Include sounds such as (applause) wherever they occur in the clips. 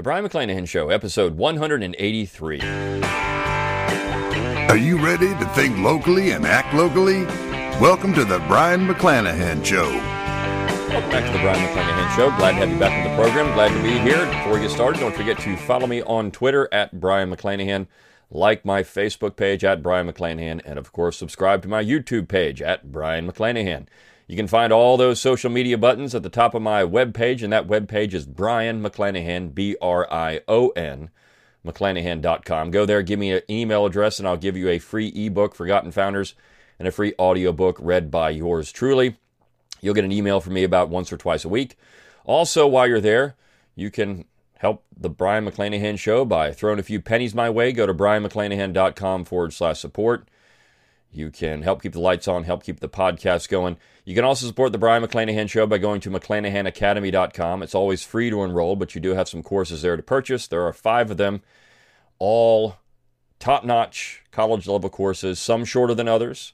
The Brion McClanahan Show, episode 183. Are you ready to think locally and act locally? Welcome to the Brion McClanahan Show. Welcome back to the Brion McClanahan Show. Glad to have you back in the program. Glad to be here. Before we get started, don't forget to follow me on Twitter at Brion McClanahan, like my Facebook page at Brion McClanahan, and of course, subscribe to my YouTube page at Brion McClanahan. You can find all those social media buttons at the top of my webpage, and that webpage is Brion McClanahan, B R I O N, McClanahan.com. Go there, give me an email address, and I'll give you a free ebook, Forgotten Founders, and a free audiobook read by yours truly. You'll get an email from me about once or twice a week. Also, while you're there, you can help the Brion McClanahan show by throwing a few pennies my way. Go to brionmcclanahan.com forward slash support. You can help keep the lights on, help keep the podcast going. You can also support the Brion McClanahan Show by going to McClanahanacademy.com. It's always free to enroll, but you do have some courses there to purchase. There are five of them, all top notch college level courses, some shorter than others.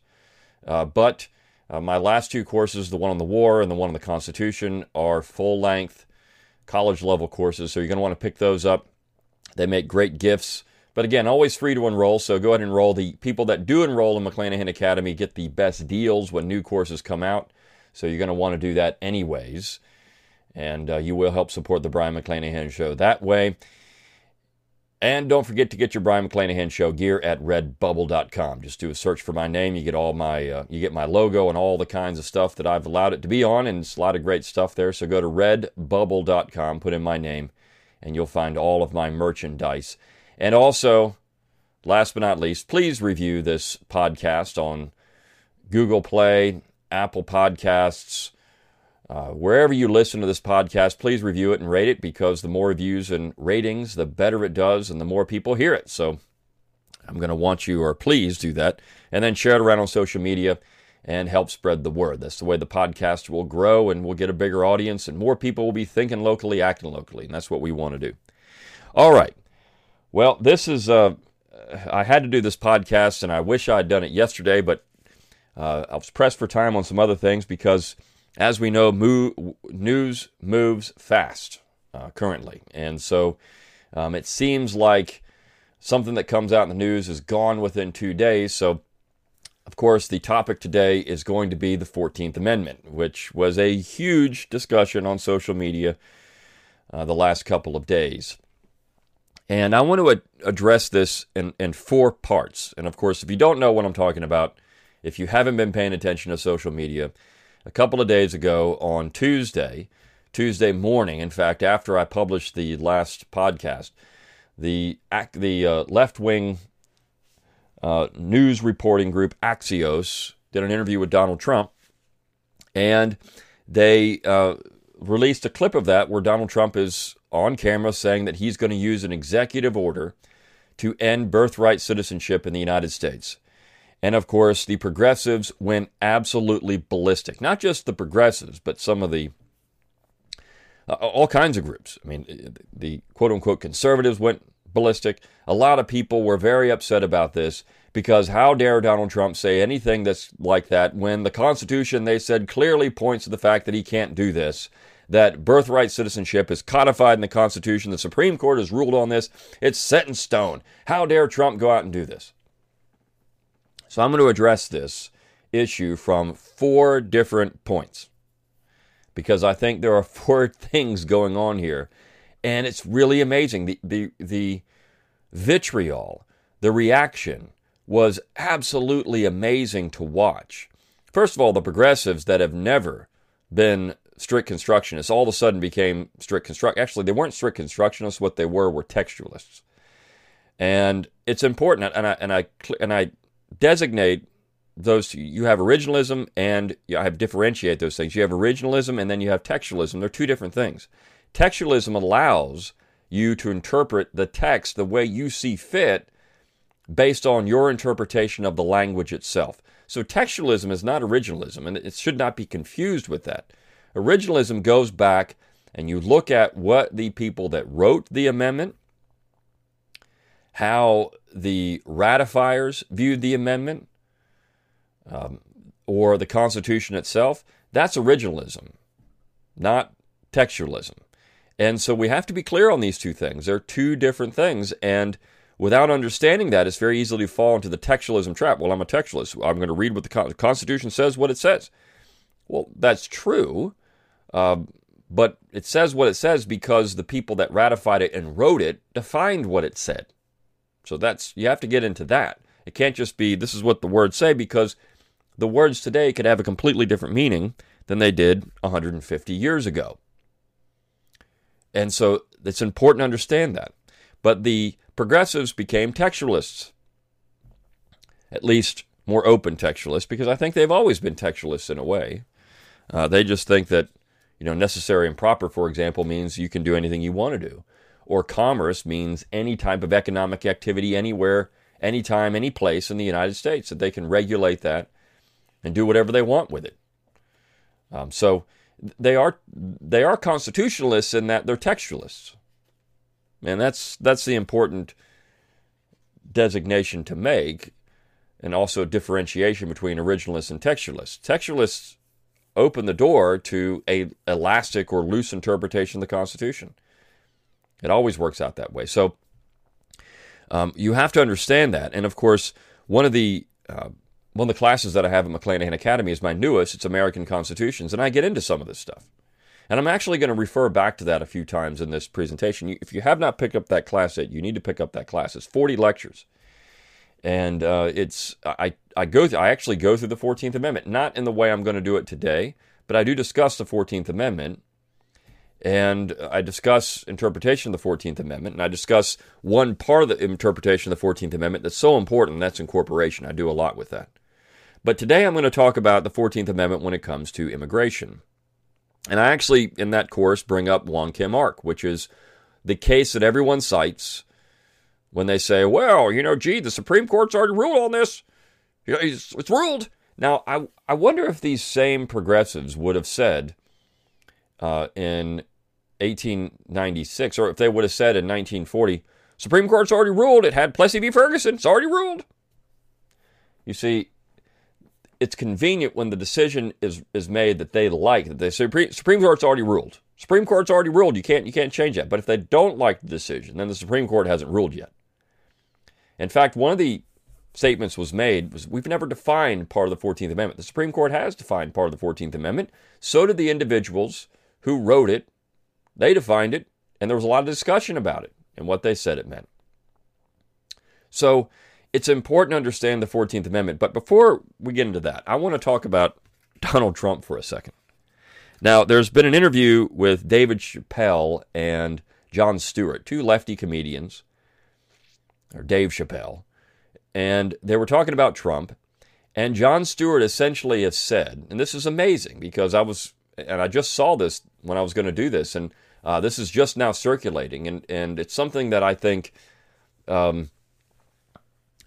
Uh, but uh, my last two courses, the one on the war and the one on the Constitution, are full length college level courses. So you're going to want to pick those up. They make great gifts but again, always free to enroll, so go ahead and enroll. The people that do enroll in McClanahan Academy get the best deals when new courses come out, so you're going to want to do that anyways. And uh, you will help support the Brion McClanahan Show that way. And don't forget to get your Brion McClanahan Show gear at redbubble.com. Just do a search for my name. You get all my, uh, you get my logo and all the kinds of stuff that I've allowed it to be on, and it's a lot of great stuff there. So go to redbubble.com, put in my name, and you'll find all of my merchandise. And also, last but not least, please review this podcast on Google Play, Apple Podcasts, uh, wherever you listen to this podcast, please review it and rate it because the more reviews and ratings, the better it does and the more people hear it. So I'm going to want you, or please do that, and then share it around on social media and help spread the word. That's the way the podcast will grow and we'll get a bigger audience and more people will be thinking locally, acting locally. And that's what we want to do. All right. Well, this is, uh, I had to do this podcast and I wish I had done it yesterday, but uh, I was pressed for time on some other things because, as we know, news moves fast uh, currently. And so um, it seems like something that comes out in the news is gone within two days. So, of course, the topic today is going to be the 14th Amendment, which was a huge discussion on social media uh, the last couple of days. And I want to ad- address this in, in four parts. And of course, if you don't know what I'm talking about, if you haven't been paying attention to social media, a couple of days ago on Tuesday, Tuesday morning, in fact, after I published the last podcast, the the uh, left wing uh, news reporting group Axios did an interview with Donald Trump, and they uh, released a clip of that where Donald Trump is on camera saying that he's going to use an executive order to end birthright citizenship in the United States. And of course, the progressives went absolutely ballistic. Not just the progressives, but some of the uh, all kinds of groups. I mean, the quote unquote conservatives went ballistic. A lot of people were very upset about this because how dare Donald Trump say anything that's like that when the Constitution, they said, clearly points to the fact that he can't do this that birthright citizenship is codified in the Constitution. The Supreme Court has ruled on this. It's set in stone. How dare Trump go out and do this? So I'm going to address this issue from four different points because I think there are (laughs) four things going on here. And it's really amazing. The, the, the vitriol, the reaction was absolutely amazing to watch. First of all, the progressives that have never been strict constructionists all of a sudden became strict construct. Actually, they weren't strict constructionists. What they were were textualists. And it's important, and I and I and I designate those. You have originalism, and I have differentiate those things. You have originalism, and then you have textualism. They're two different things. Textualism allows you to interpret the text the way you see fit, based on your interpretation of the language itself. So textualism is not originalism, and it should not be confused with that. Originalism goes back and you look at what the people that wrote the amendment, how the ratifiers viewed the amendment, um, or the Constitution itself. That's originalism, not textualism. And so we have to be clear on these two things. They're two different things. And without understanding that, it's very easy to fall into the textualism trap. Well, I'm a textualist. I'm going to read what the Constitution says, what it says. Well, that's true. Uh, but it says what it says because the people that ratified it and wrote it defined what it said. So that's you have to get into that. It can't just be this is what the words say because the words today could have a completely different meaning than they did 150 years ago. And so it's important to understand that. But the progressives became textualists, at least more open textualists, because I think they've always been textualists in a way. Uh, they just think that, you know, necessary and proper, for example, means you can do anything you want to do. Or commerce means any type of economic activity anywhere, anytime, any place in the United States, that they can regulate that and do whatever they want with it. Um, so they are they are constitutionalists in that they're textualists, and that's that's the important designation to make, and also differentiation between originalists and textualists. Textualists open the door to a elastic or loose interpretation of the Constitution. It always works out that way. So um, you have to understand that, and of course, one of the uh, one of the classes that I have at McClanahan Academy is my newest. It's American Constitutions, and I get into some of this stuff. And I'm actually going to refer back to that a few times in this presentation. If you have not picked up that class yet, you need to pick up that class. It's 40 lectures, and uh, it's I I go through, I actually go through the 14th Amendment, not in the way I'm going to do it today, but I do discuss the 14th Amendment, and I discuss interpretation of the 14th Amendment, and I discuss one part of the interpretation of the 14th Amendment that's so important, that's incorporation. I do a lot with that. But today I'm going to talk about the 14th Amendment when it comes to immigration. And I actually, in that course, bring up Wong Kim Ark, which is the case that everyone cites when they say, well, you know, gee, the Supreme Court's already ruled on this. It's, it's ruled. Now, I, I wonder if these same progressives would have said uh, in 1896, or if they would have said in 1940, Supreme Court's already ruled. It had Plessy v. Ferguson. It's already ruled. You see, it's convenient when the decision is is made that they like that the Supreme, Supreme Court's already ruled. Supreme Court's already ruled. You can't you can't change that. But if they don't like the decision, then the Supreme Court hasn't ruled yet. In fact, one of the statements was made was we've never defined part of the 14th Amendment. The Supreme Court has defined part of the 14th Amendment. So did the individuals who wrote it. They defined it, and there was a lot of discussion about it and what they said it meant. So it's important to understand the 14th Amendment. But before we get into that, I want to talk about Donald Trump for a second. Now, there's been an interview with David Chappelle and Jon Stewart, two lefty comedians, or Dave Chappelle, and they were talking about Trump. And Jon Stewart essentially has said, and this is amazing because I was, and I just saw this when I was going to do this, and uh, this is just now circulating, and, and it's something that I think um,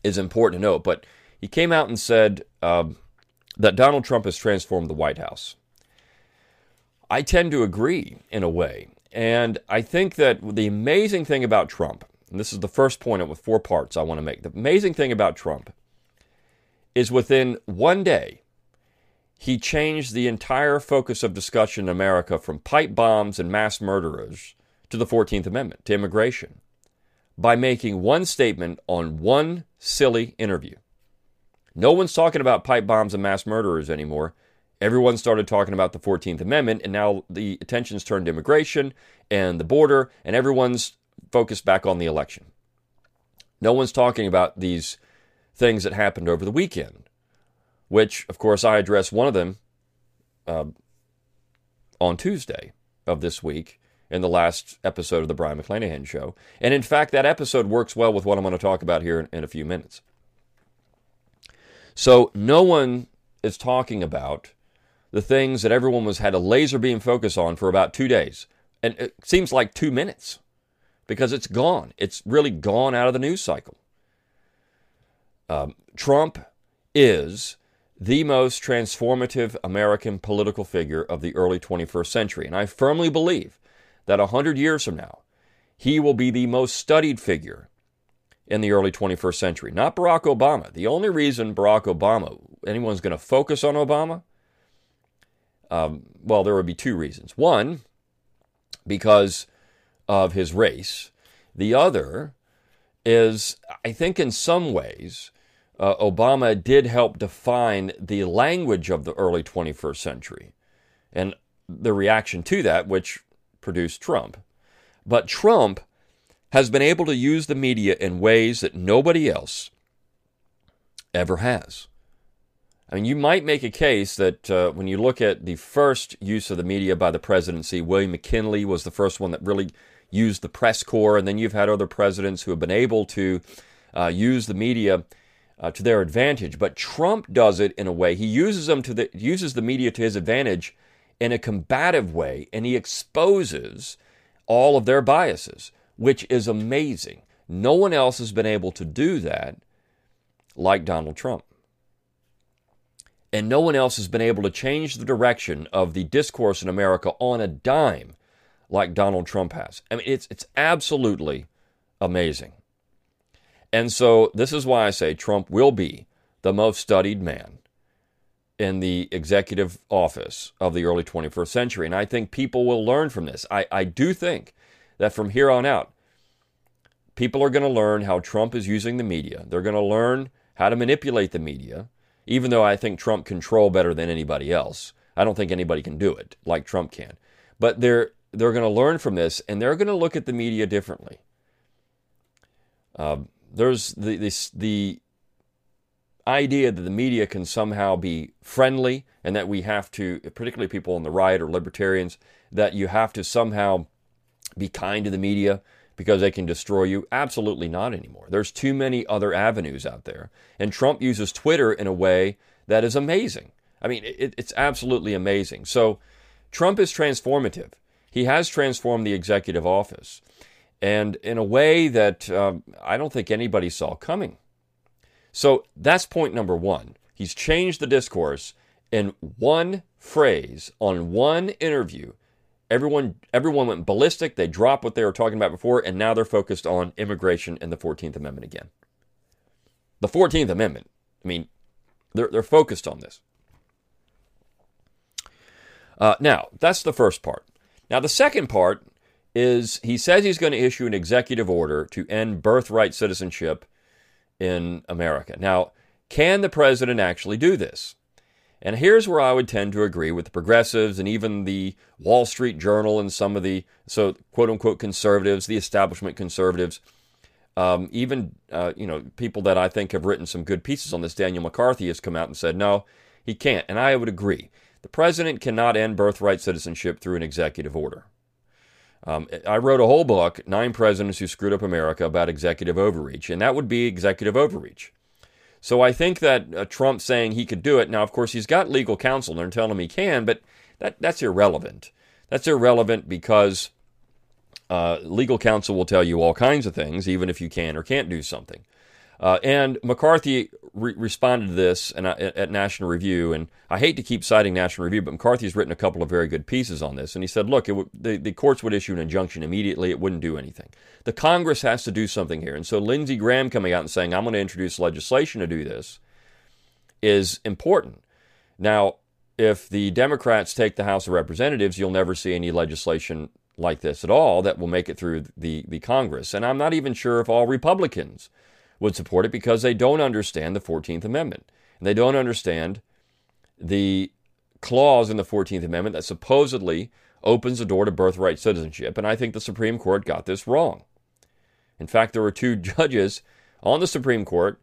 is important to note. But he came out and said um, that Donald Trump has transformed the White House. I tend to agree in a way. And I think that the amazing thing about Trump, and this is the first point with four parts I want to make. The amazing thing about Trump is within one day, he changed the entire focus of discussion in America from pipe bombs and mass murderers to the 14th Amendment, to immigration by making one statement on one silly interview. No one's talking about pipe bombs and mass murderers anymore. Everyone started talking about the 14th Amendment, and now the attention's turned to immigration and the border, and everyone's focused back on the election. No one's talking about these things that happened over the weekend, which, of course, I addressed one of them uh, on Tuesday of this week in the last episode of the Brion McClanahan Show. And in fact, that episode works well with what I'm going to talk about here in, in a few minutes. So, no one is talking about the things that everyone was had a laser beam focus on for about two days. And it seems like two minutes because it's gone. It's really gone out of the news cycle. Um, Trump is the most transformative American political figure of the early 21st century. And I firmly believe that 100 years from now, he will be the most studied figure in the early 21st century. Not Barack Obama. The only reason Barack Obama, anyone's going to focus on Obama, um, well, there would be two reasons. One, because of his race. The other is, I think, in some ways, uh, Obama did help define the language of the early 21st century and the reaction to that, which produced Trump. But Trump has been able to use the media in ways that nobody else ever has. I mean, you might make a case that uh, when you look at the first use of the media by the presidency, William McKinley was the first one that really used the press corps, and then you've had other presidents who have been able to uh, use the media uh, to their advantage. But Trump does it in a way he uses them to the uses the media to his advantage in a combative way, and he exposes all of their biases, which is amazing. No one else has been able to do that like Donald Trump. And no one else has been able to change the direction of the discourse in America on a dime like Donald Trump has. I mean, it's, it's absolutely amazing. And so, this is why I say Trump will be the most studied man in the executive office of the early 21st century. And I think people will learn from this. I, I do think that from here on out, people are going to learn how Trump is using the media. They're going to learn how to manipulate the media even though I think Trump control better than anybody else. I don't think anybody can do it like Trump can. But they're they're going to learn from this, and they're going to look at the media differently. Uh, there's the this, the idea that the media can somehow be friendly, and that we have to, particularly people on the right or libertarians, that you have to somehow be kind to the media because they can destroy you? Absolutely not anymore. There's too many other avenues out there. And Trump uses Twitter in a way that is amazing. I mean, it, it's absolutely amazing. So Trump is transformative. He has transformed the executive office and in a way that um, I don't think anybody saw coming. So that's point number one. He's changed the discourse in one phrase on one interview everyone everyone went ballistic. They dropped what they were talking about before, and now they're focused on immigration and the Fourteenth Amendment again. The Fourteenth Amendment. I mean, they're they're focused on this. Uh, now that's the first part. Now the second part is he says he's going to issue an executive order to end birthright citizenship in America. Now, can the president actually do this? And here's where I would tend to agree with the progressives and even the Wall Street Journal and some of the so quote unquote conservatives, the establishment conservatives, um, even uh, you know people that I think have written some good pieces on this. Daniel McCarthy has come out and said no, he can't, and I would agree. The president cannot end birthright citizenship through an executive order. Um, I wrote a whole book, Nine Presidents Who Screwed Up America, about executive overreach, and that would be executive overreach. So I think that uh, Trump saying he could do it. Now, of course, he's got legal counsel and they're telling him he can, but that, that's irrelevant. That's irrelevant because uh, legal counsel will tell you all kinds of things, even if you can or can't do something. Uh, and McCarthy re- responded to this and, uh, at National Review, and I hate to keep citing National Review, but McCarthy's written a couple of very good pieces on this. And he said, look, w- the, the courts would issue an injunction immediately, it wouldn't do anything. The Congress has to do something here. And so Lindsey Graham coming out and saying, I'm going to introduce legislation to do this is important. Now, if the Democrats take the House of Representatives, you'll never see any legislation like this at all that will make it through the, the Congress. And I'm not even sure if all Republicans would support it because they don't understand the 14th Amendment. And they don't understand the clause in the 14th Amendment that supposedly opens the door to birthright citizenship. And I think the Supreme Court got this wrong. In fact, there were two (laughs) judges on the Supreme Court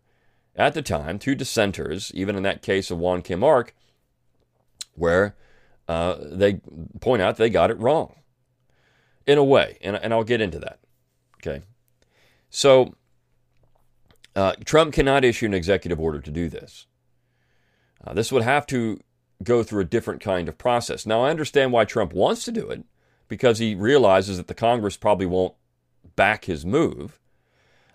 at the time, two dissenters, even in that case of Wong Kim Ark, where uh, they point out they got it wrong in a way. And, and I'll get into that. Okay. So uh, Trump cannot issue an executive order to do this. Uh, this would have to go through a different kind of process. Now, I understand why Trump wants to do it because he realizes that the Congress probably won't back his move.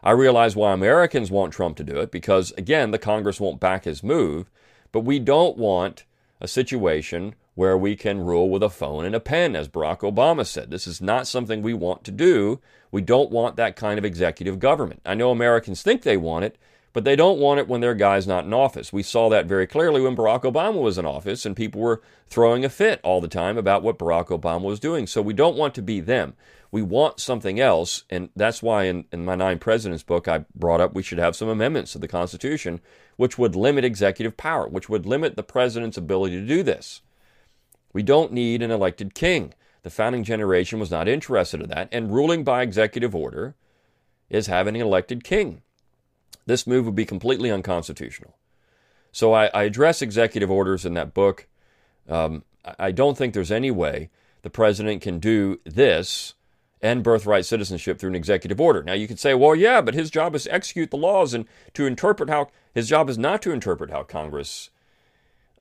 I realize why Americans want Trump to do it because, again, the Congress won't back his move. But we don't want a situation where we can rule with a phone and a pen, as Barack Obama said. This is not something we want to do. We don't want that kind of executive government. I know Americans think they want it, But they don't want it when their guy's not in office. We saw that very clearly when Barack Obama was in office, and people were throwing a fit all the time about what Barack Obama was doing. So we don't want to be them. We want something else, and that's why in, in my Nine Presidents book, I brought up we should have some amendments to the Constitution which would limit executive power, which would limit the president's ability to do this. We don't need an elected king. The founding generation was not interested in that, and ruling by executive order is having an elected king. This move would be completely unconstitutional. So I, I address executive orders in that book. Um, I don't think there's any way the president can do this and birthright citizenship through an executive order. Now you could say, well, yeah, but his job is to execute the laws and to interpret how his job is not to interpret how Congress,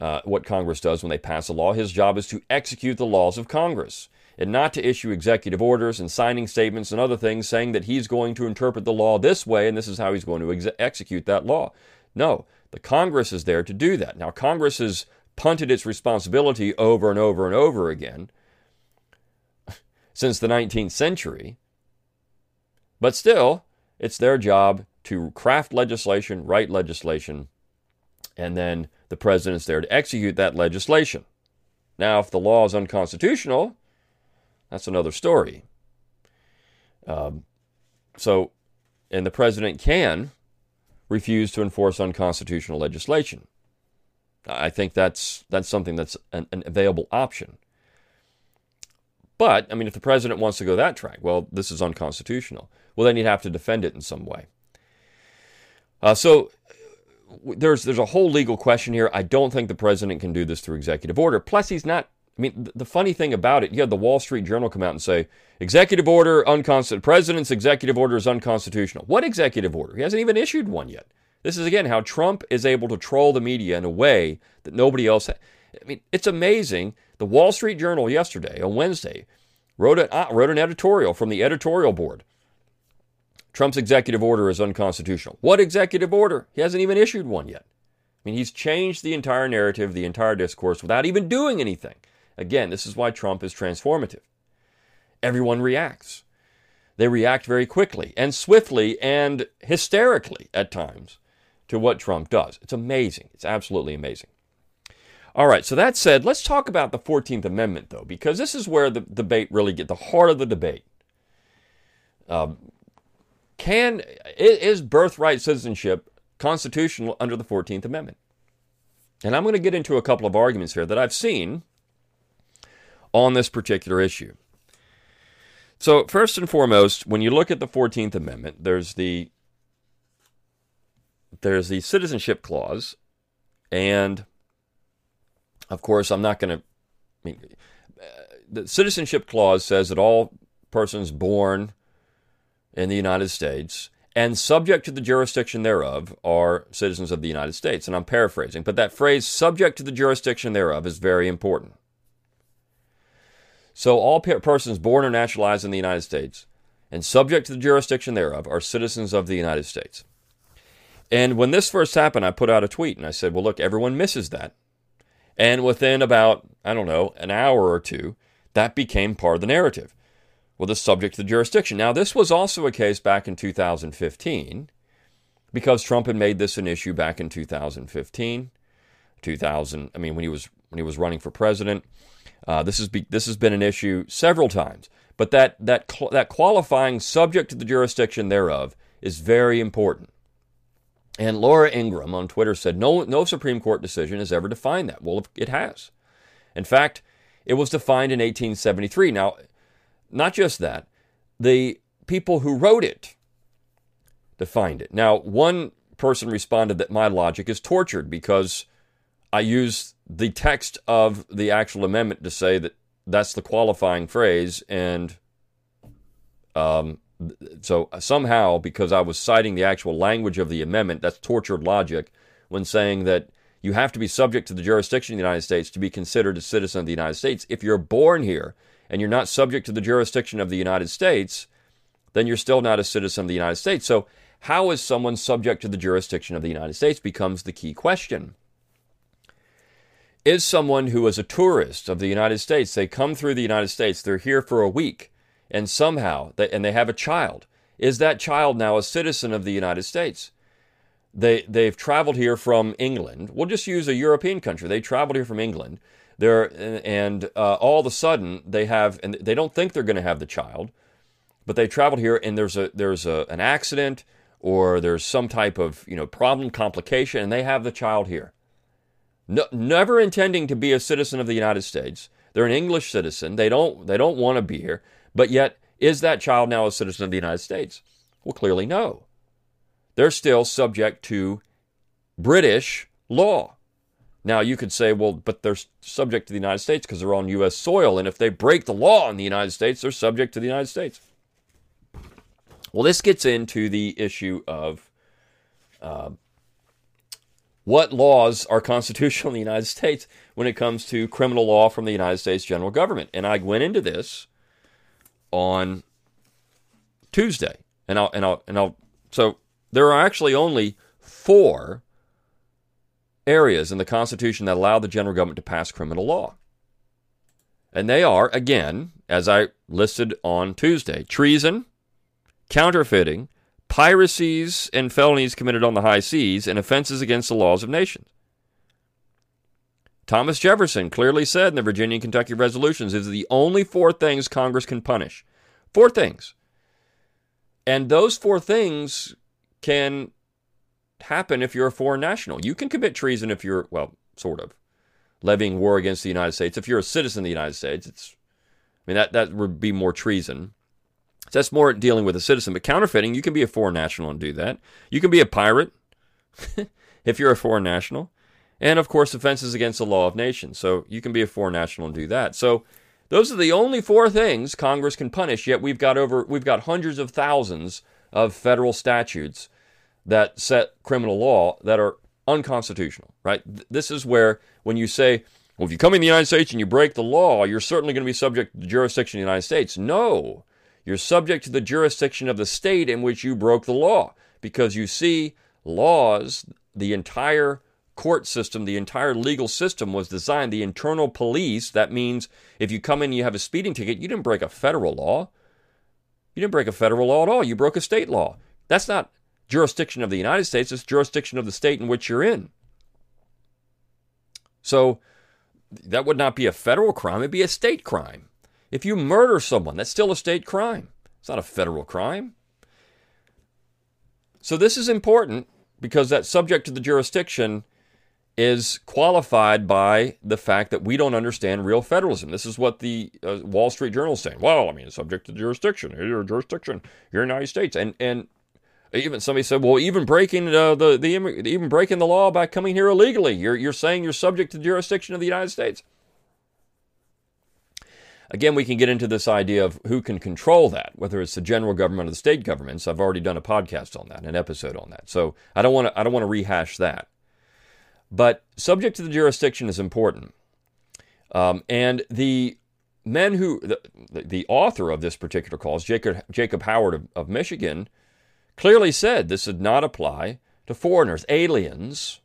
uh, what Congress does when they pass a law. His job is to execute the laws of Congress and not to issue executive orders and signing statements and other things saying that he's going to interpret the law this way and this is how he's going to ex- execute that law. No, the Congress is there to do that. Now, Congress has punted its responsibility over and over and over again (laughs) since the 19th century, but still, it's their job to craft legislation, write legislation, and then the president's there to execute that legislation. Now, if the law is unconstitutional, that's another story. Um, so, and the president can refuse to enforce unconstitutional legislation. I think that's that's something that's an, an, available option. But I mean, if the president wants to go that track, well, this is unconstitutional. Well, then you'd have to defend it in some way. Uh, so there's there's a whole legal question here. I don't think the president can do this through executive order. Plus, he's not I mean, the funny thing about it, you had the Wall Street Journal come out and say, executive order unconstitutional. President's executive order is unconstitutional. What executive order? He hasn't even issued one yet. This is again how Trump is able to troll the media in a way that nobody else. Ha- I mean, it's amazing. The Wall Street Journal yesterday, on Wednesday, wrote, a, uh, wrote an editorial from the editorial board. Trump's executive order is unconstitutional. What executive order? He hasn't even issued one yet. I mean, he's changed the entire narrative, the entire discourse without even doing anything. Again, this is why Trump is transformative. Everyone reacts. They react very quickly and swiftly and hysterically at times to what Trump does. It's amazing. It's absolutely amazing. All right, so that said, let's talk about the 14th Amendment, though, because this is where the debate really gets the heart of the debate. Um, can is birthright citizenship constitutional under the 14th Amendment? And I'm going to get into a couple of arguments here that I've seen on this particular issue. So, first and foremost, when you look at the 14th Amendment, there's the there's the citizenship clause and of course, I'm not going to I mean the citizenship clause says that all persons born in the United States and subject to the jurisdiction thereof are citizens of the United States. And I'm paraphrasing, but that phrase, subject to the jurisdiction thereof, is very important. So all persons born or naturalized in the United States and subject to the jurisdiction thereof are citizens of the United States. And when this first happened, I put out a tweet and I said, well, look, everyone misses that. And within about, I don't know, an hour or two, that became part of the narrative. Well, the subject to the jurisdiction. Now, this was also a case back in 2015 because Trump had made this an issue back in 2015, 2000. I mean, when he was when he was running for president. Uh, this, is be, this has been an issue several times, but that, that, that qualifying subject to the jurisdiction thereof is very important. And Laura Ingraham on Twitter said, no, no Supreme Court decision has ever defined that. Well, it has. In fact, it was defined in 1873. Now, not just that, the people who wrote it defined it. Now, one person responded that my logic is tortured because I use the text of the actual amendment to say that that's the qualifying phrase, and um, so somehow, because I was citing the actual language of the amendment, that's tortured logic when saying that you have to be subject to the jurisdiction of the United States to be considered a citizen of the United States. If you're born here and you're not subject to the jurisdiction of the United States, then you're still not a citizen of the United States. So, how is someone subject to the jurisdiction of the United States becomes the key question is someone who is a tourist of the United States. They come through the United States, they're here for a week, and somehow, they, and they have a child. Is that child now a citizen of the United States? they they've traveled here from England. We'll just use a European country. They traveled here from England. They're and uh, all of a sudden they have and they don't think they're going to have the child, but they traveled here and there's a there's a, an accident or there's some type of you know problem complication and they have the child here. No, never intending to be a citizen of the United States. They're an English citizen. They don't they don't want to be here, but yet is that child now a citizen of the United States? Well, clearly no they're still subject to British law. Now, you could say, well, but they're subject to the United States because they're on U.S. soil, and if they break the law in the United States, they're subject to the United States. Well, this gets into the issue of uh, what laws are constitutional in the United States when it comes to criminal law from the United States general government. And I went into this on Tuesday, and I'll and I'll and I'll so there are actually only four areas in the Constitution that allow the general government to pass criminal law. And they are, again, as I listed on Tuesday treason, counterfeiting, piracies and felonies committed on the high seas, and offenses against the laws of nations. Thomas Jefferson clearly said in the Virginia and Kentucky resolutions is the only four things Congress can punish. Four things. And those four things can happen if you're a foreign national. You can commit treason if you're, well, sort of, levying war against the United States. If you're a citizen of the United States, it's, I mean, that, that would be more treason. So that's more dealing with a citizen. But counterfeiting, you can be a foreign national and do that. You can be a pirate (laughs) if you're a foreign national. And of course, offenses against the law of nations. So you can be a foreign national and do that. So those are the only four things Congress can punish. Yet we've got over, we've got hundreds of thousands of federal statutes that set criminal law that are unconstitutional, right? This is where when you say, well, if you come in the United States and you break the law, you're certainly going to be subject to the jurisdiction of the United States. No, you're subject to the jurisdiction of the state in which you broke the law because you see, laws, the entire court system, the entire legal system was designed, the internal police, that means if you come in and you have a speeding ticket, you didn't break a federal law. You didn't break a federal law at all. You broke a state law. That's not jurisdiction of the United States, it's jurisdiction of the state in which you're in. So that would not be a federal crime, it'd be a state crime. If you murder someone, that's still a state crime. It's not a federal crime. So this is important because that subject to the jurisdiction is qualified by the fact that we don't understand real federalism. This is what the uh, Wall Street Journal is saying. Well, I mean, subject to jurisdiction. You're jurisdiction. The United States, and and even somebody said, well, even breaking uh, the the even breaking the law by coming here illegally, you're you're saying you're subject to the jurisdiction of the United States. Again, we can get into this idea of who can control that, whether it's the general government or the state governments. I've already done a podcast on that, an episode on that. So I don't want to I don't want to rehash that. But subject to the jurisdiction is important. Um, and the men who, the, the author of this particular cause, Jacob, Jacob Howard of, of Michigan, clearly said this did not apply to foreigners, aliens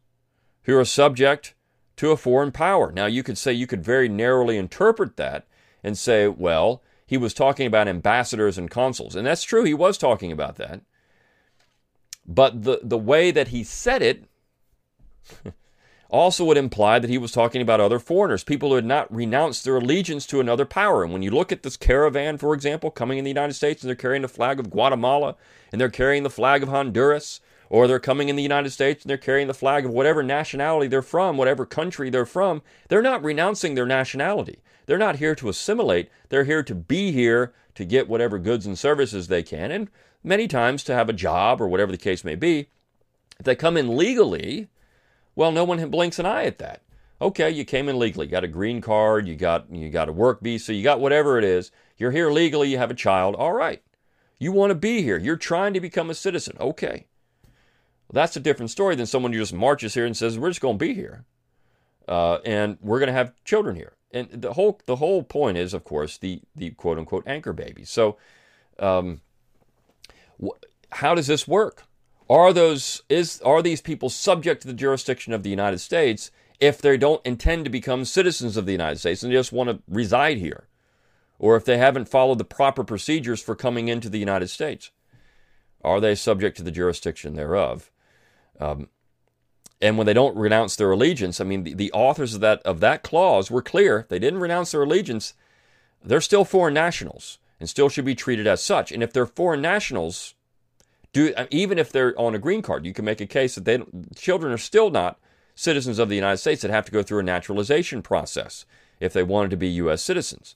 who are subject to a foreign power. Now, you could say you could very narrowly interpret that and say, well, he was talking about ambassadors and consuls. And that's true, he was talking about that. But the, the way that he said it (laughs) also would imply that he was talking about other foreigners, people who had not renounced their allegiance to another power. And when you look at this caravan, for example, coming in the United States and they're carrying the flag of Guatemala and they're carrying the flag of Honduras, or they're coming in the United States and they're carrying the flag of whatever nationality they're from, whatever country they're from, they're not renouncing their nationality. They're not here to assimilate. They're here to be here to get whatever goods and services they can, and many times to have a job or whatever the case may be. If they come in legally, well, no one blinks an eye at that. Okay, you came in legally, you got a green card, you got you got a work visa, you got whatever it is. You're here legally, you have a child. All right. You want to be here. You're trying to become a citizen. Okay. Well, that's a different story than someone who just marches here and says, "We're just going to be here, uh, and we're going to have children here." And the whole the whole point is, of course, the the quote unquote anchor baby. So, um, wh- how does this work? Are those is are these people subject to the jurisdiction of the United States if they don't intend to become citizens of the United States and just want to reside here? Or if they haven't followed the proper procedures for coming into the United States? Are they subject to the jurisdiction thereof? Um, and when they don't renounce their allegiance, I mean, the, the authors of that of that clause were clear. They didn't renounce their allegiance. They're still foreign nationals and still should be treated as such. And if they're foreign nationals, do even if they're on a green card, you can make a case that they children are still not citizens of the United States that have to go through a naturalization process if they wanted to be U.S. citizens.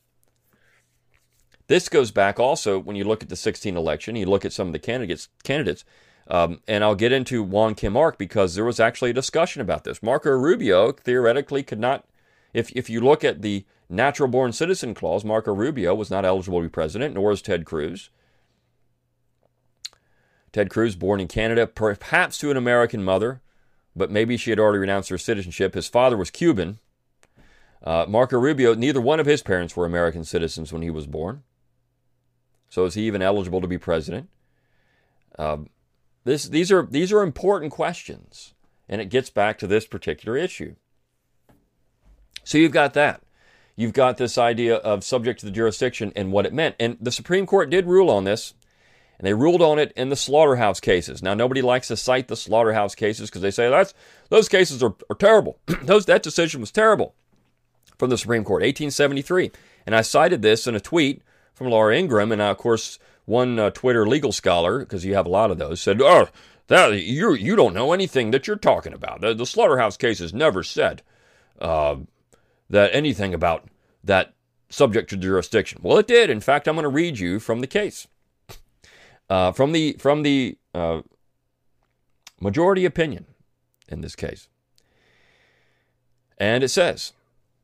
This goes back also when you look at the 16 election, you look at some of the candidates candidates um, and I'll get into Wong Kim Ark because there was actually a discussion about this. Marco Rubio theoretically could not, if, if you look at the natural born citizen clause, Marco Rubio was not eligible to be president, nor is Ted Cruz. Ted Cruz, born in Canada, perhaps to an American mother, but maybe she had already renounced her citizenship. His father was Cuban. Uh, Marco Rubio, neither one of his parents were American citizens when he was born. So is he even eligible to be president? Um, this, these, are, these are important questions, and it gets back to this particular issue. So you've got that. You've got this idea of subject to the jurisdiction and what it meant. And the Supreme Court did rule on this, and they ruled on it in the slaughterhouse cases. Now, nobody likes to cite the slaughterhouse cases because they say that's those cases are, are terrible. (clears throat) those, that decision was terrible from the Supreme Court, 1873. And I cited this in a tweet from Laura Ingraham. and uh, of course, one uh, Twitter legal scholar, because you have a lot of those, said, "Oh, that you you don't know anything that you're talking about. The, the slaughterhouse cases never said uh, that anything about that subject to jurisdiction." Well, it did. In fact, I'm going to read you from the case, uh, from the from the uh, majority opinion in this case, and it says,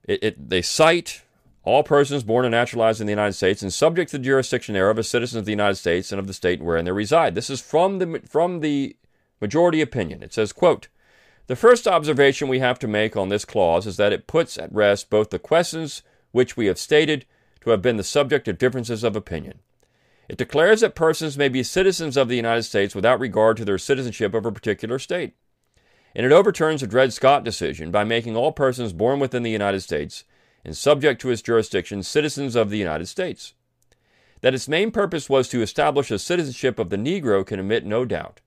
it, it they cite all persons born and naturalized in the United States and subject to the jurisdiction thereof as citizens of the United States and of the state wherein they reside. This is from the from the majority opinion. It says, quote, the first observation we have to make on this clause is that it puts at rest both the questions which we have stated to have been the subject of differences of opinion. It declares that persons may be citizens of the United States without regard to their citizenship of a particular state. And it overturns the Dred Scott decision by making all persons born within the United States and subject to its jurisdiction citizens of the United States. That its main purpose was to establish a citizenship of the Negro can admit no doubt.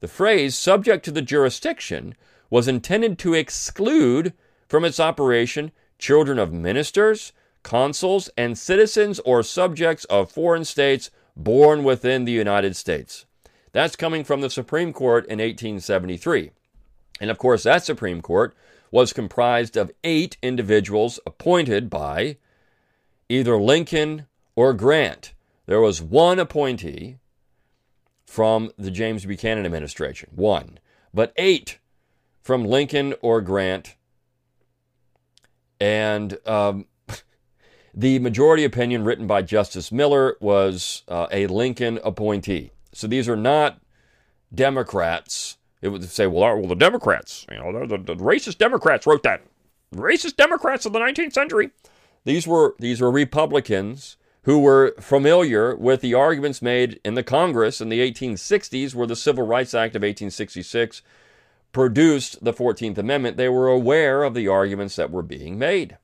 The phrase subject to the jurisdiction was intended to exclude from its operation children of ministers, consuls, and citizens or subjects of foreign states born within the United States. That's coming from the Supreme Court in 1873. And of course, that Supreme Court was comprised of eight individuals appointed by either Lincoln or Grant. There was one appointee from the James Buchanan administration, one, but eight from Lincoln or Grant. And um, (laughs) the majority opinion written by Justice Miller was uh, a Lincoln appointee. So these are not Democrats it would say, well, well, the Democrats, you know, the, the, the racist Democrats wrote that. racist Democrats of the 19th century. These were these were Republicans who were familiar with the arguments made in the Congress in the 1860s, where the Civil Rights Act of 1866 produced the 14th Amendment. They were aware of the arguments that were being made.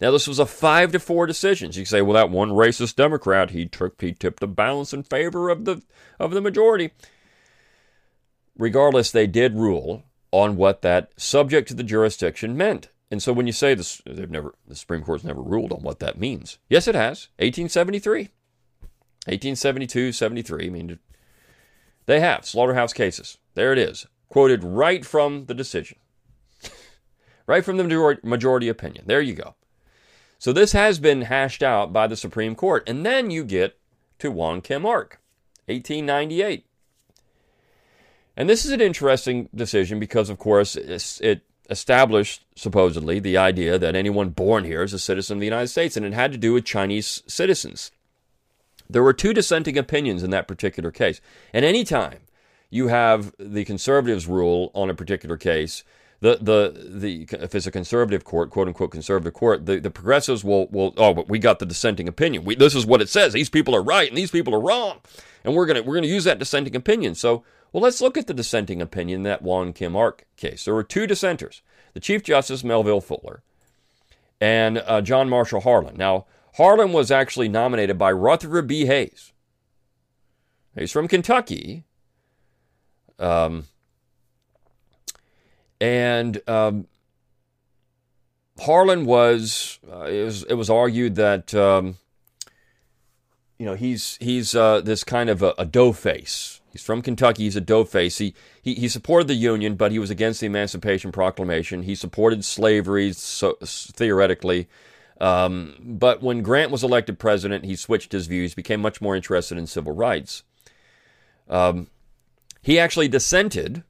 Now, this was a five to four decision. You say, well, that one racist Democrat, he took, he tipped the balance in favor of the of the majority regardless, they did rule on what that subject to the jurisdiction meant. And so when you say this, they've never, the Supreme Court's never ruled on what that means. Yes, it has. 1873, 1872, 73. I mean, they have slaughterhouse cases. There it is, quoted right from the decision, (laughs) right from the majority opinion. There you go. So this has been hashed out by the Supreme Court. And then you get to Wong Kim Ark, 1898. And this is an interesting decision because, of course, it established supposedly the idea that anyone born here is a citizen of the United States, and it had to do with Chinese citizens. There were two dissenting opinions in that particular case. And any time you have the conservatives rule on a particular case, the, the, the, if it's a conservative court, quote unquote conservative court, the, the progressives will, will, oh, but we got the dissenting opinion. We, this is what it says. These people are right and these people are wrong. And we're to, we're to use that dissenting opinion. So well, let's look at the dissenting opinion in that Wong Kim Ark case. There were two dissenters the Chief Justice Melville Fuller and uh, John Marshall Harlan. Now, Harlan was actually nominated by Rutherford B. Hayes. He's from Kentucky. Um, and um, Harlan was, uh, it was, it was argued that, um, you know, he's, he's uh, this kind of a, a dough face. He's from Kentucky. He's a dough face. He, he, he supported the Union, but he was against the Emancipation Proclamation. He supported slavery, so, theoretically. Um, but when Grant was elected president, he switched his views, became much more interested in civil rights. Um, he actually dissented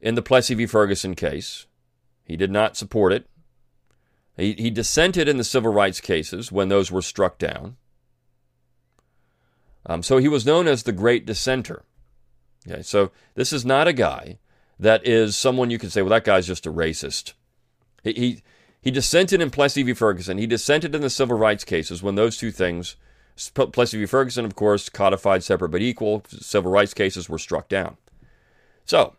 in the Plessy v. Ferguson case. He did not support it. He, he dissented in the civil rights cases when those were struck down. Um, so he was known as the great dissenter. Okay, so this is not a guy that is someone you can say, well, that guy's just a racist. He, he, he dissented in Plessy v. Ferguson. He dissented in the civil rights cases when those two things, Plessy v. Ferguson, of course, codified separate but equal. Civil rights cases were struck down. So,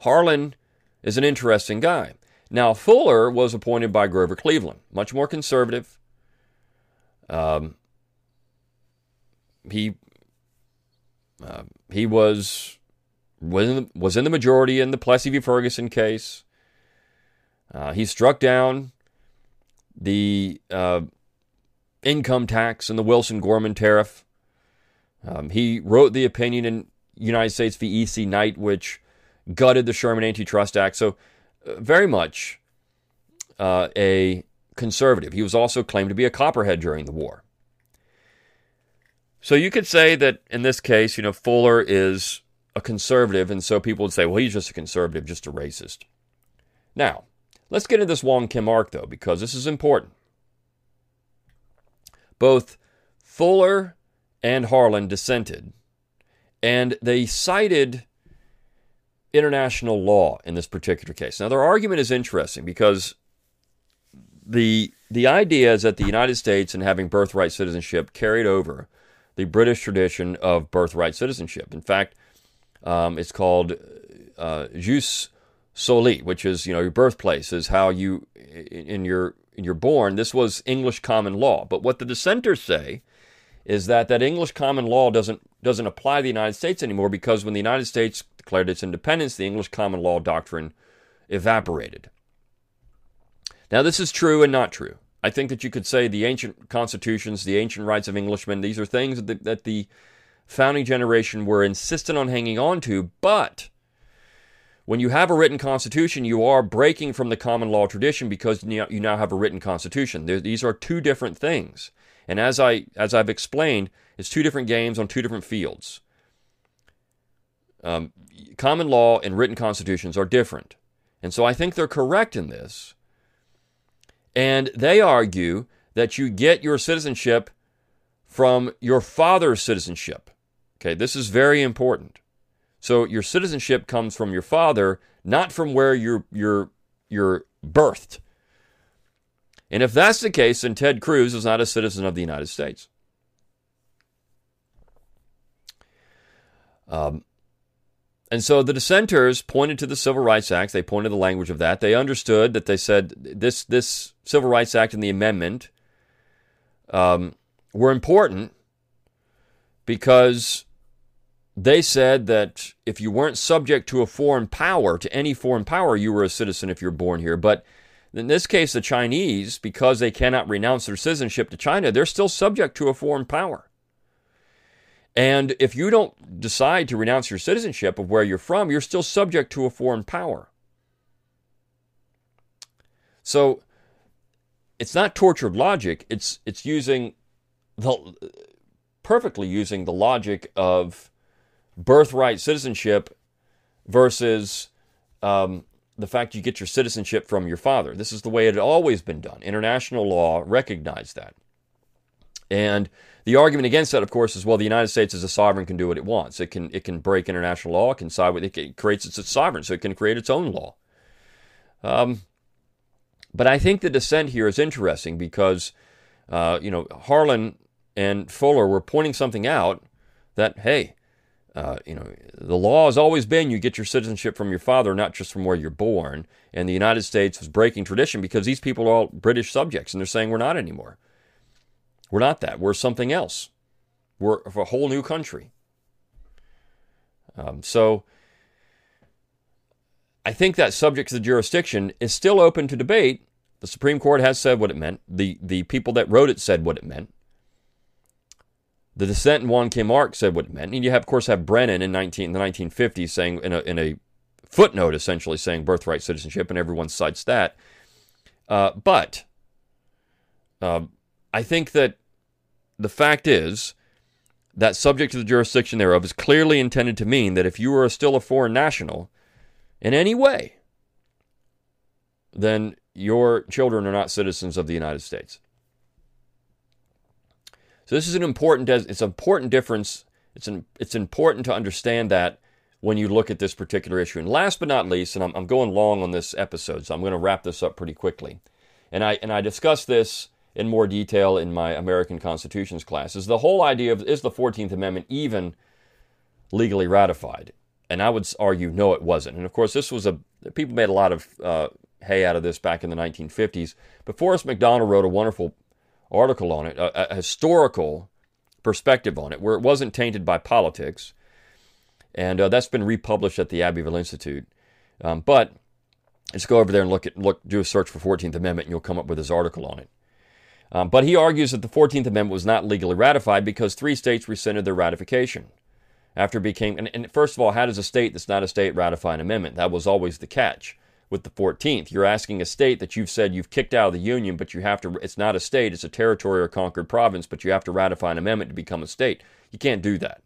Harlan is an interesting guy. Now, Fuller was appointed by Grover Cleveland, much more conservative. Um, he uh, he was was in, the, was in the majority in the Plessy v. Ferguson case. Uh, he struck down the uh, income tax and the Wilson Gorman tariff. Um, he wrote the opinion in United States v. E.C. Knight, which gutted the Sherman Antitrust Act. So, uh, very much uh, a conservative. He was also claimed to be a copperhead during the war. So you could say that in this case, you know, Fuller is a conservative, and so people would say, well, he's just a conservative, just a racist. Now, let's get into this Wong Kim Ark, though, because this is important. Both Fuller and Harlan dissented, and they cited international law in this particular case. Now, their argument is interesting because the the idea is that the United States and having birthright citizenship carried over the British tradition of birthright citizenship. In fact, um, it's called uh, jus soli, which is you know your birthplace is how you in your in your born. This was English common law, but what the dissenters say is that that English common law doesn't doesn't apply to the United States anymore because when the United States declared its independence, the English common law doctrine evaporated. Now, this is true and not true. I think that you could say the ancient constitutions, the ancient rights of Englishmen, these are things that the, that the founding generation were insistent on hanging on to. But when you have a written constitution, you are breaking from the common law tradition because you now have a written constitution. These are two different things. And as I as I've explained, it's two different games on two different fields. Um, common law and written constitutions are different. And so I think they're correct in this and they argue that you get your citizenship from your father's citizenship. Okay, this is very important. So your citizenship comes from your father, not from where you're you're you're birthed. And if that's the case, then Ted Cruz is not a citizen of the United States. Um, and so the dissenters pointed to the Civil Rights Act. They pointed to the language of that. They understood that they said this this Civil Rights Act and the amendment um, were important because they said that if you weren't subject to a foreign power, to any foreign power, you were a citizen if you're born here. But in this case, the Chinese, because they cannot renounce their citizenship to China, they're still subject to a foreign power. And if you don't decide to renounce your citizenship of where you're from, you're still subject to a foreign power. So it's not tortured logic, it's it's using the perfectly using the logic of birthright citizenship versus um, the fact you get your citizenship from your father. This is the way it had always been done. International law recognized that. And the argument against that, of course, is well, the United States as a sovereign can do what it wants. It can it can break international law. It can side with it. it creates its, its sovereign, so it can create its own law. Um, but I think the dissent here is interesting because, uh, you know, Harlan and Fuller were pointing something out that hey, uh, you know, the law has always been you get your citizenship from your father, not just from where you're born. And the United States was breaking tradition because these people are all British subjects, and they're saying we're not anymore. We're not that. We're something else. We're a whole new country. Um, so I think that subject to the jurisdiction is still open to debate. The Supreme Court has said what it meant. The the people that wrote it said what it meant. The dissent in Wong Kim Ark said what it meant. And you have, of course, have Brennan in 19, the 1950s saying in a, in a footnote essentially saying birthright citizenship, and everyone cites that. Uh, but uh, I think that the fact is that subject to the jurisdiction thereof is clearly intended to mean that if you are still a foreign national in any way, then your children are not citizens of the United States. So this is an important it's an important difference. It's an, it's important to understand that when you look at this particular issue. And last but not least, and I'm, I'm going long on this episode, so I'm going to wrap this up pretty quickly. And I and I discussed this in more detail in my American Constitutions classes. The whole idea of is the 14th Amendment even legally ratified? And I would argue no, it wasn't. And of course, this was a people made a lot of uh, hay out of this back in the 1950s. But Forrest McDonald wrote a wonderful article on it, a, a historical perspective on it, where it wasn't tainted by politics. And uh, that's been republished at the Abbeville Institute. Um, but let's go over there and look at look do a search for 14th Amendment, and you'll come up with his article on it. Um, but he argues that the 14th Amendment was not legally ratified because three states rescinded their ratification. After it became, and, and first of all, how does a state that's not a state ratify an amendment? That was always the catch with the 14th. You're asking a state that you've said you've kicked out of the Union, but you have to, it's not a state, it's a territory or conquered province, but you have to ratify an amendment to become a state. You can't do that.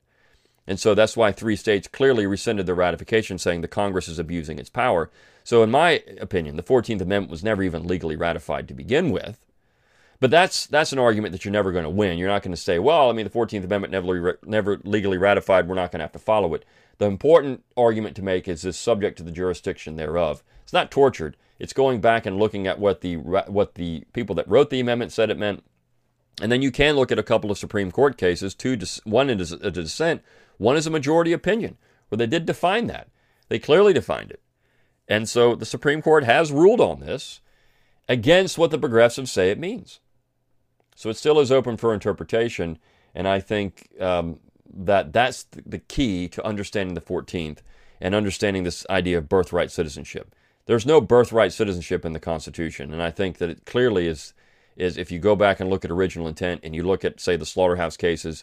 And so that's why three states clearly rescinded their ratification, saying the Congress is abusing its power. So, in my opinion, the 14th Amendment was never even legally ratified to begin with. But that's that's an argument that you're never going to win. You're not going to say, well, I mean, the 14th Amendment never never legally ratified. We're not going to have to follow it. The important argument to make is this subject to the jurisdiction thereof. It's not tortured. It's going back and looking at what the what the people that wrote the amendment said it meant, and then you can look at a couple of Supreme Court cases. Two, one is a dissent, one is a majority opinion, where they did define that. They clearly defined it, and so the Supreme Court has ruled on this against what the progressives say it means. So it still is open for interpretation, and I think um, that that's the key to understanding the 14th and understanding this idea of birthright citizenship. There's no birthright citizenship in the Constitution, and I think that it clearly is. Is if you go back and look at original intent and you look at, say, the slaughterhouse cases,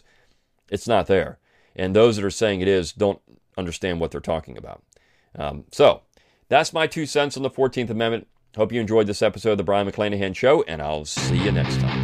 it's not there. And those that are saying it is don't understand what they're talking about. Um, so that's my two cents on the 14th Amendment. Hope you enjoyed this episode of the Brion McClanahan Show, and I'll see you next time.